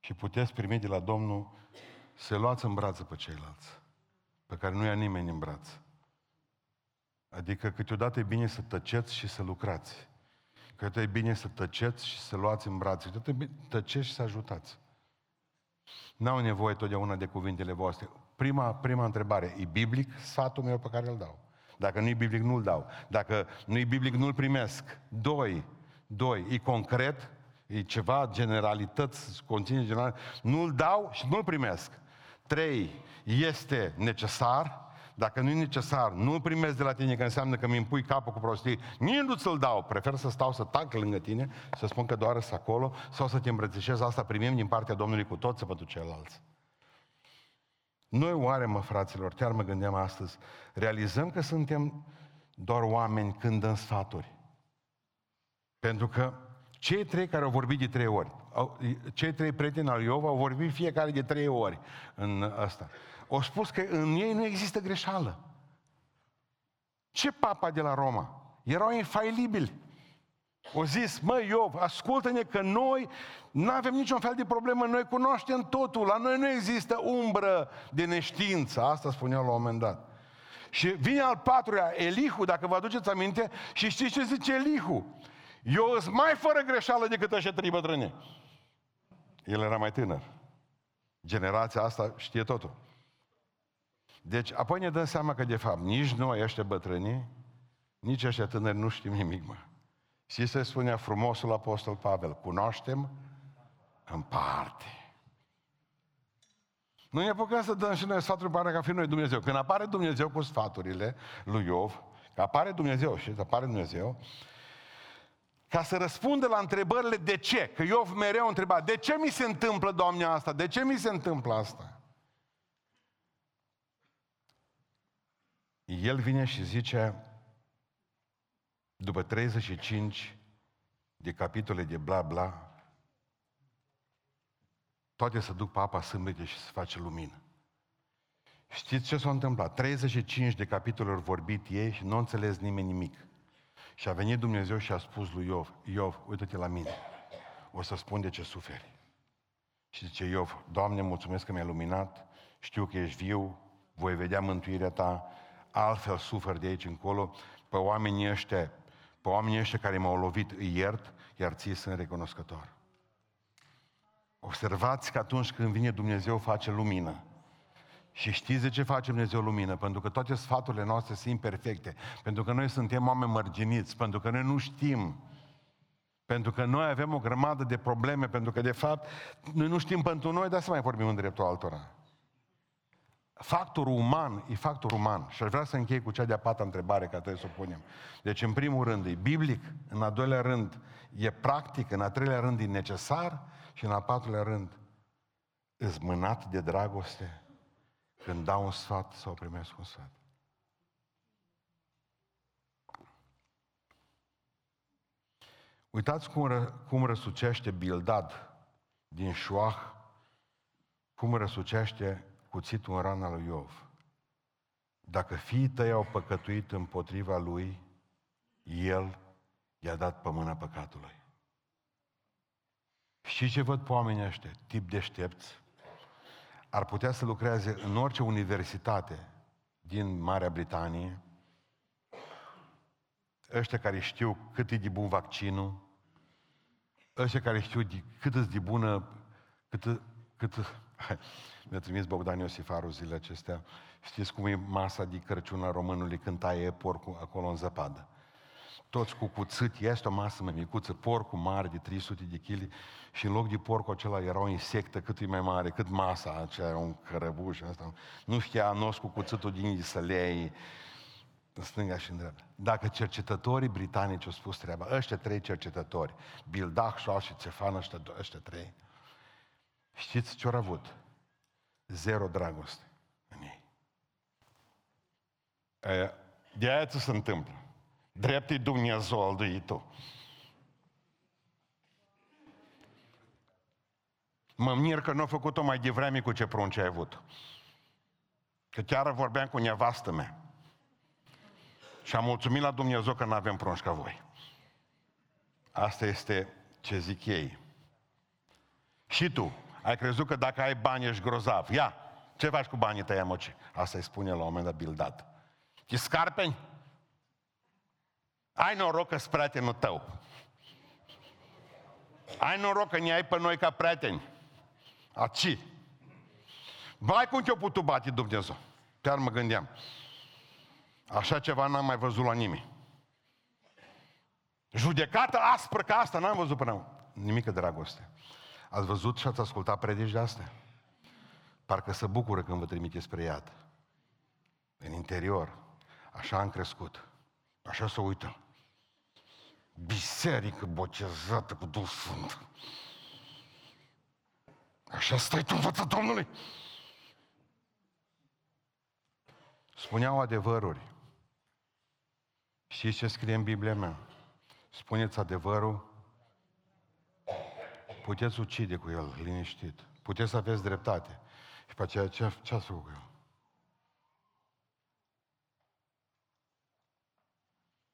și puteți primi de la Domnul să luați în brață pe ceilalți, pe care nu ia nimeni în braț. Adică câteodată e bine să tăceți și să lucrați. Câteodată e bine să tăceți și să luați în brațe. Câteodată e bine tăceți și să ajutați. N-au nevoie totdeauna de cuvintele voastre. Prima, prima întrebare, e biblic sfatul meu pe care îl dau? Dacă nu e biblic, nu-l dau. Dacă nu e biblic, nu-l primesc. Doi, doi, e concret, e ceva, generalități, conține general, nu-l dau și nu-l primesc. Trei, este necesar, dacă nu e necesar, nu-l primesc de la tine, că înseamnă că mi impui capul cu prostii, nici nu ți-l dau. Prefer să stau să tac lângă tine, să spun că doar să acolo, sau să te îmbrățișez, asta primim din partea Domnului cu toți pentru ceilalți. Noi oare, mă, fraților, chiar mă gândeam astăzi, realizăm că suntem doar oameni când dăm sfaturi. Pentru că cei trei care au vorbit de trei ori, cei trei prieteni al Iov au vorbit fiecare de trei ori în asta. Au spus că în ei nu există greșeală. Ce papa de la Roma? Erau infailibili. O zis, măi Iov, ascultă-ne că noi nu avem niciun fel de problemă, noi cunoaștem totul, la noi nu există umbră de neștiință, asta spunea la un moment dat. Și vine al patrulea, Elihu, dacă vă aduceți aminte, și știți ce zice Elihu? Eu sunt mai fără greșeală decât ăștia trei bătrâni. El era mai tânăr. Generația asta știe totul. Deci, apoi ne dăm seama că, de fapt, nici noi, ăștia bătrâni, nici ăștia tânări nu știm nimic, mă. Și se spunea frumosul apostol Pavel, cunoaștem în parte. Nu ne apucăm să dăm și noi sfaturi, pare ca fi noi Dumnezeu. Când apare Dumnezeu cu sfaturile lui Iov, că apare Dumnezeu și apare Dumnezeu, ca să răspundă la întrebările de ce. Că Iov mereu întreba, de ce mi se întâmplă, Doamne, asta? De ce mi se întâmplă asta? El vine și zice, după 35 de capitole de bla bla, toate să duc pe apa sâmbete și să face lumină. Știți ce s-a întâmplat? 35 de capitole au vorbit ei și nu a înțeles nimeni nimic. Și a venit Dumnezeu și a spus lui Iov, Iov, uite-te la mine, o să spun de ce suferi. Și zice Iov, Doamne, mulțumesc că mi-ai luminat, știu că ești viu, voi vedea mântuirea Ta, altfel sufer de aici încolo, pe oamenii ăștia pe oamenii ăștia care m-au lovit îi iert, iar ție sunt recunoscător. Observați că atunci când vine Dumnezeu face lumină. Și știți de ce face Dumnezeu lumină? Pentru că toate sfaturile noastre sunt imperfecte. Pentru că noi suntem oameni mărginiți. Pentru că noi nu știm. Pentru că noi avem o grămadă de probleme. Pentru că, de fapt, noi nu știm pentru noi, dar să mai vorbim în dreptul altora. Factorul uman e factor uman. Și aș vrea să închei cu cea de-a patra întrebare, care trebuie să o punem. Deci, în primul rând, e biblic, în al doilea rând, e practic, în al treilea rând, e necesar și în al patrulea rând, îți mânat de dragoste când dau un sfat sau primesc un sfat. Uitați cum, ră, cum răsucește Bildad din Șoah, cum răsucește cuțitul în rana lui Iov. Dacă fiii tăi au păcătuit împotriva lui, el i-a dat pe mâna păcatului. Și ce văd pe oamenii ăștia? Tip deștepți. Ar putea să lucreze în orice universitate din Marea Britanie, ăștia care știu cât e de bun vaccinul, ăștia care știu de, cât e de bună, cât, cât, mi-a trimis Bogdan Iosifaru zilele acestea. Știți cum e masa de Crăciun a românului când taie porcul acolo în zăpadă? Toți cu cuțât, este o masă mai micuță, porcul mare de 300 de kg și în loc de porcul acela era o insectă cât e mai mare, cât masa aceea, un cărăbuș, asta. Nu știa nos cu cuțâtul din să le iei în stânga și în dreapta. Dacă cercetătorii britanici au spus treaba, ăștia trei cercetători, Bill Shaw și Cefan, ăștia, ăștia trei, știți ce au avut? Zero dragoste în ei. De aia ți se întâmplă. Drept e Dumnezeu alduitul. Mă mir că nu a făcut-o mai devreme cu ce prunce ai avut. Că chiar vorbeam cu nevastă mea. Și am mulțumit la Dumnezeu că nu avem prunci ca voi. Asta este ce zic ei. Și tu, ai crezut că dacă ai bani ești grozav. Ia, ce faci cu banii tăi, moci? Asta îi spune la un moment dat Bildad. Ti scarpeni? Ai noroc că sunt prietenul tău. Ai noroc că ne ai pe noi ca prieteni. Aci. Vai cum te-a putut bate Dumnezeu. Chiar mă gândeam. Așa ceva n-am mai văzut la nimeni. Judecată aspră ca asta n-am văzut până acum. Nimică dragoste. Ați văzut și ați ascultat predici de astea? Parcă se bucură când vă trimite spre iad. În interior. Așa am crescut. Așa se uită. Biserică bocezată cu Duhul Sfânt. Așa stai tu în fața Domnului. Spuneau adevăruri. Știți ce scrie în Biblia mea? Spuneți adevărul, puteți ucide cu el, liniștit. Puteți să aveți dreptate. Și pe aceea ce, ce ați făcut cu el?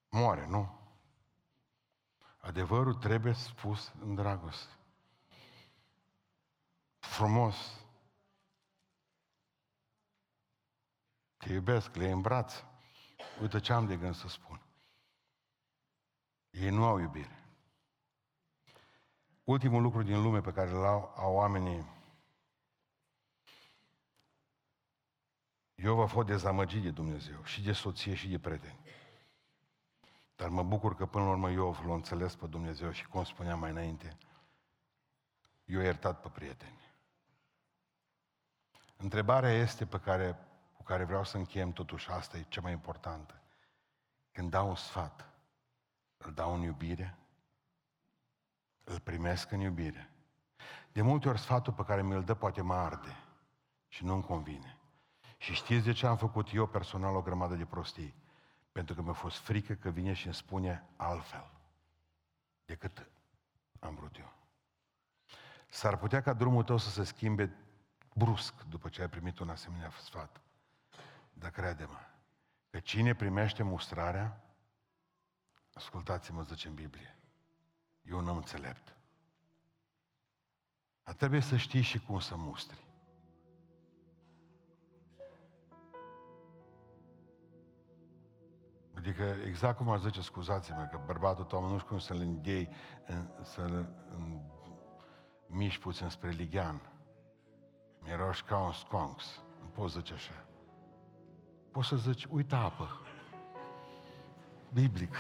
Moare, nu? Adevărul trebuie spus în dragoste. Frumos. Te iubesc, le îmbraț. Uite ce am de gând să spun. Ei nu au iubire. Ultimul lucru din lume pe care îl au, au oamenii Eu vă fost dezamăgit de Dumnezeu și de soție și de prieteni. Dar mă bucur că până la urmă eu l-am înțeles pe Dumnezeu și cum spuneam mai înainte, eu iertat pe prieteni. Întrebarea este pe care, cu care vreau să încheiem totuși, asta e cea mai importantă. Când dau un sfat, îl dau în iubire, îl primesc în iubire. De multe ori sfatul pe care mi-l dă poate mă arde și nu-mi convine. Și știți de ce am făcut eu personal o grămadă de prostii? Pentru că mi-a fost frică că vine și îmi spune altfel decât am vrut eu. S-ar putea ca drumul tău să se schimbe brusc după ce ai primit un asemenea sfat. Dar crede-mă, că cine primește mustrarea, ascultați-mă, zice în Biblie, e un om înțelept. Dar trebuie să știi și cum să mustri. Adică exact cum aș zice, scuzați-mă, că bărbatul tău nu știu cum să-l înghei, să-l miști puțin spre ligian. Miroși ca un sconx. Nu poți zice așa. Poți să zici, uite apă. Biblic.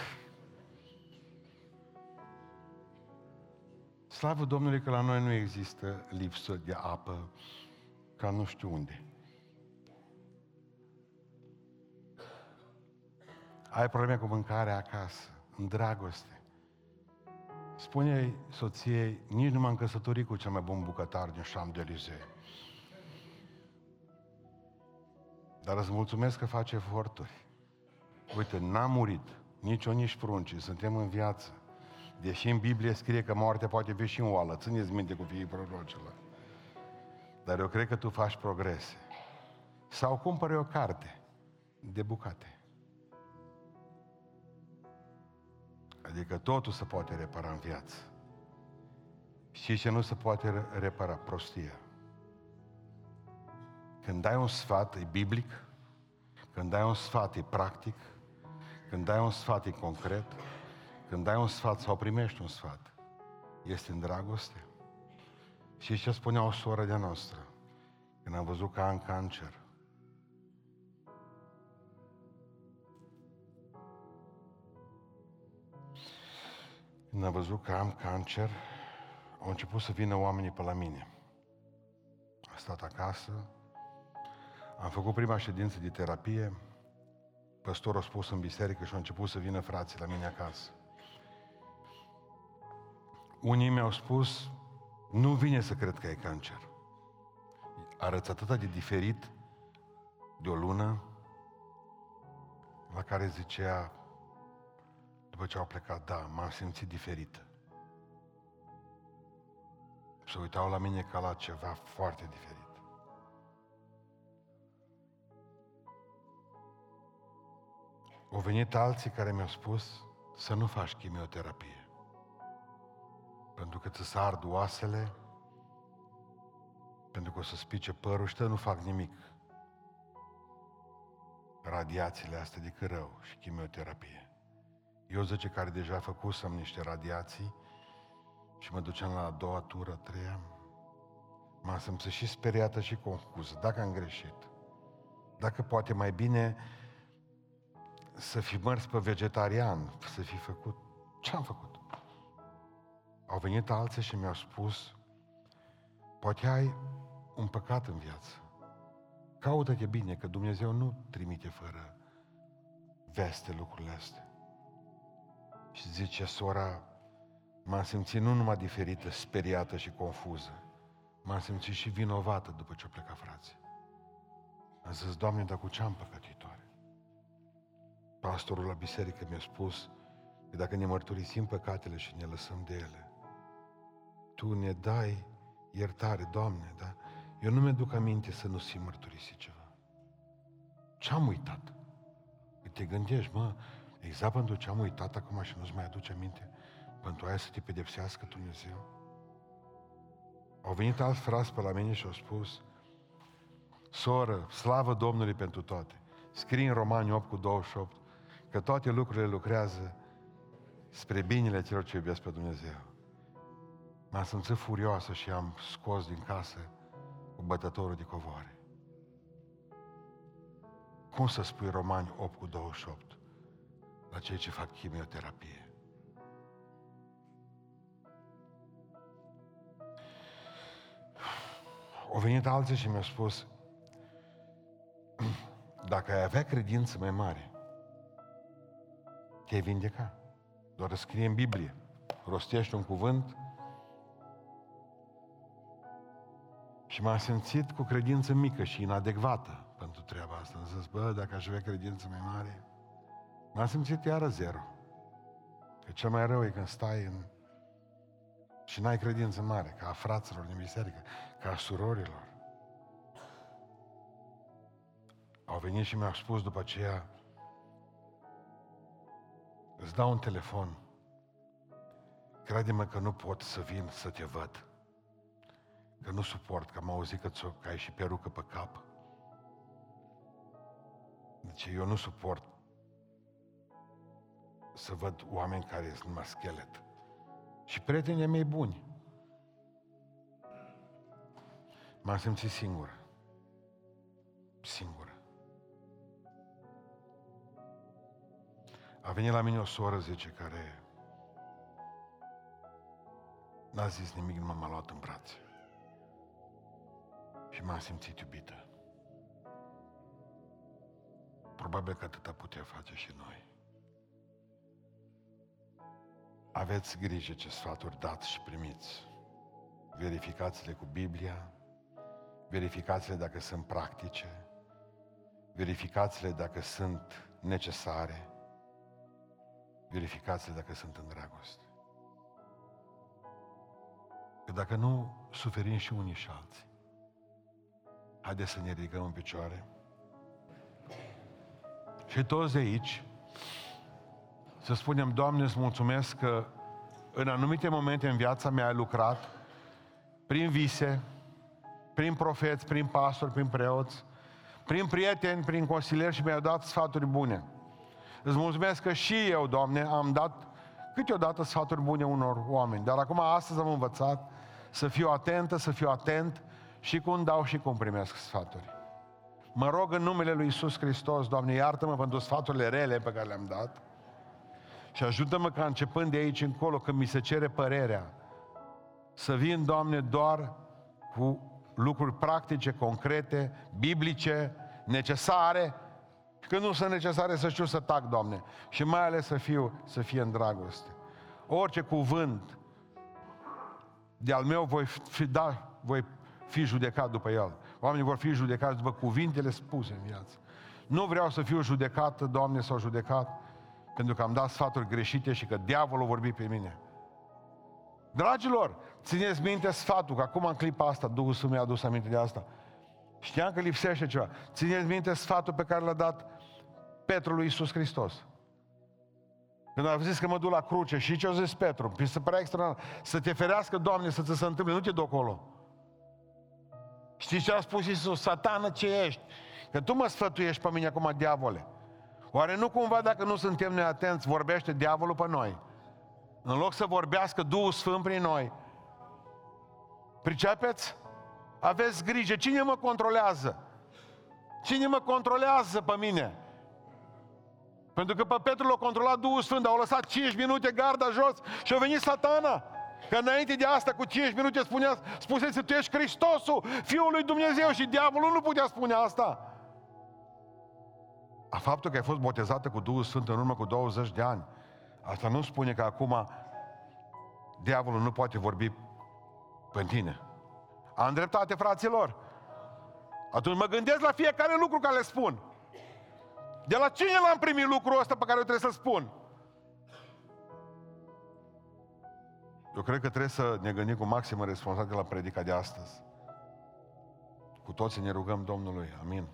Slavă Domnului că la noi nu există lipsă de apă ca nu știu unde. Ai probleme cu mâncarea acasă, în dragoste. Spune soției, nici nu m-am căsătorit cu cel mai bun bucătar din Șam de Elize. Dar îți mulțumesc că face eforturi. Uite, n-am murit, nici eu, nici pruncii, suntem în viață. Deși în Biblie scrie că moartea poate fi și în oală, țineți minte cu fiii prorocilor. Dar eu cred că tu faci progrese. Sau cumpări o carte de bucate. Adică totul se poate repara în viață. Și ce nu se poate repara? Prostia. Când dai un sfat, e biblic, când dai un sfat, e practic, când dai un sfat, e concret, când dai un sfat sau primești un sfat, este în dragoste. Și ce spunea o soră de noastră, când am văzut că am cancer, Când am văzut că am cancer, au început să vină oamenii pe la mine. Am stat acasă, am făcut prima ședință de terapie, păstorul a spus în biserică și au început să vină frații la mine acasă. Unii mi-au spus, nu vine să cred că ai cancer. Arăți atât de diferit de o lună, la care zicea, după ce au plecat, da, m-am simțit diferit. Se uitau la mine ca la ceva foarte diferit. Au venit alții care mi-au spus să nu faci chimioterapie. Pentru că ți se ard oasele, pentru că o să spice părul și nu fac nimic. Radiațiile astea decât rău și chimioterapie. Eu, zice, care deja făcusem niște radiații și mă duceam la a doua tură, a treia, m-am simțit și speriată și confuză, dacă am greșit. Dacă poate mai bine să fi mers pe vegetarian, să fi făcut... Ce am făcut? Au venit alții și mi-au spus, poate ai un păcat în viață. Caută-te bine, că Dumnezeu nu trimite fără veste lucrurile astea. Și zice sora, m-am simțit nu numai diferită, speriată și confuză, m-am simțit și vinovată după ce au plecat frații. Am zis, Doamne, dar cu ce am păcătitoare? Pastorul la biserică mi-a spus că dacă ne mărturisim păcatele și ne lăsăm de ele, Tu ne dai iertare, Doamne, da? Eu nu mi-aduc aminte să nu simt mărturisi ceva. Ce-am uitat? Că te gândești, mă, exact pentru ce am uitat acum și nu-ți mai aduce aminte, pentru aia să te pedepsească Dumnezeu. Au venit alți frați pe la mine și au spus, soră, slavă Domnului pentru toate. Scrie în Romani 8 cu 28 că toate lucrurile lucrează spre binele celor ce iubesc pe Dumnezeu. M-am simțit furioasă și am scos din casă cu bătătorul de covoare. Cum să spui Romani 8 cu 28 la cei ce fac chimioterapie? Au venit alții și mi-au spus, dacă ai avea credință mai mare, te-ai vindeca. Doar scrie în Biblie. Rostește un cuvânt și m-am simțit cu credință mică și inadecvată pentru treaba asta. Am zis, bă, dacă aș avea credință mai mare, m-am simțit iară zero. Că cel mai rău e când stai în... și n-ai credință mare, ca a fraților din biserică, ca a surorilor. Au venit și mi-au spus după aceea, îți dau un telefon, crede-mă că nu pot să vin să te văd, că nu suport, că am auzit că, că ai și perucă pe cap. Deci eu nu suport să văd oameni care sunt numai schelet. Și prietenii mei buni. M-am simțit singur. Singur. A venit la mine o soră, zice, care n-a zis nimic, nu m-a luat în brațe. Și m-am simțit iubită. Probabil că atâta putea face și noi. Aveți grijă ce sfaturi dați și primiți. Verificați-le cu Biblia, verificați-le dacă sunt practice, verificați-le dacă sunt necesare, verificați-le dacă sunt în dragoste. Că dacă nu, suferim și unii și alții. Haideți să ne ridicăm în picioare. Și toți de aici, să spunem, Doamne, îți mulțumesc că în anumite momente în viața mea ai lucrat prin vise, prin profeți, prin pastori, prin preoți, prin prieteni, prin consilieri și mi-ai dat sfaturi bune. Îți mulțumesc că și eu, Doamne, am dat câteodată sfaturi bune unor oameni. Dar acum, astăzi am învățat să fiu atentă, să fiu atent și cum dau și cum primesc sfaturi. Mă rog în numele Lui Isus Hristos, Doamne, iartă-mă pentru sfaturile rele pe care le-am dat și ajută-mă ca începând de aici încolo, când mi se cere părerea, să vin, Doamne, doar cu lucruri practice, concrete, biblice, necesare, și când nu sunt necesare să știu să tac, Doamne. Și mai ales să fiu, să fie în dragoste. Orice cuvânt de-al meu voi fi, da, voi fi judecat după el. Oamenii vor fi judecați după cuvintele spuse în viață. Nu vreau să fiu judecat, Doamne, sau judecat, pentru că am dat sfaturi greșite și că diavolul vorbi pe mine. Dragilor, țineți minte sfatul, că acum în clipa asta Duhul Sfânt mi-a adus aminte de asta. Știam că lipsește ceva. Țineți minte sfatul pe care l-a dat Petru lui Iisus Hristos. Când a zis că mă duc la cruce și ce a zis Petru? Mi se părea extraordinar. Să te ferească, Doamne, să ți se întâmple, nu te duc acolo. Știți ce a spus Iisus? Satană, ce ești? Că tu mă sfătuiești pe mine acum, diavole. Oare nu cumva dacă nu suntem neatenți, vorbește diavolul pe noi? În loc să vorbească Duhul Sfânt prin noi. Pricepeți? Aveți grijă. Cine mă controlează? Cine mă controlează pe mine? Pentru că pe Petru l-a controlat Duhul Sfânt, au lăsat 5 minute garda jos și a venit satana. Că înainte de asta, cu 5 minute, spunea, spusese, tu ești Hristosul, Fiul lui Dumnezeu și diavolul nu putea spune asta. A faptul că ai fost botezată cu Duhul Sfânt în urmă cu 20 de ani, asta nu spune că acum diavolul nu poate vorbi pe tine. Am dreptate, fraților. Atunci mă gândesc la fiecare lucru care le spun. De la cine l-am primit lucrul ăsta pe care eu trebuie să spun? Eu cred că trebuie să ne gândim cu maximă responsabilitate la predica de astăzi. Cu toții ne rugăm Domnului. Amin.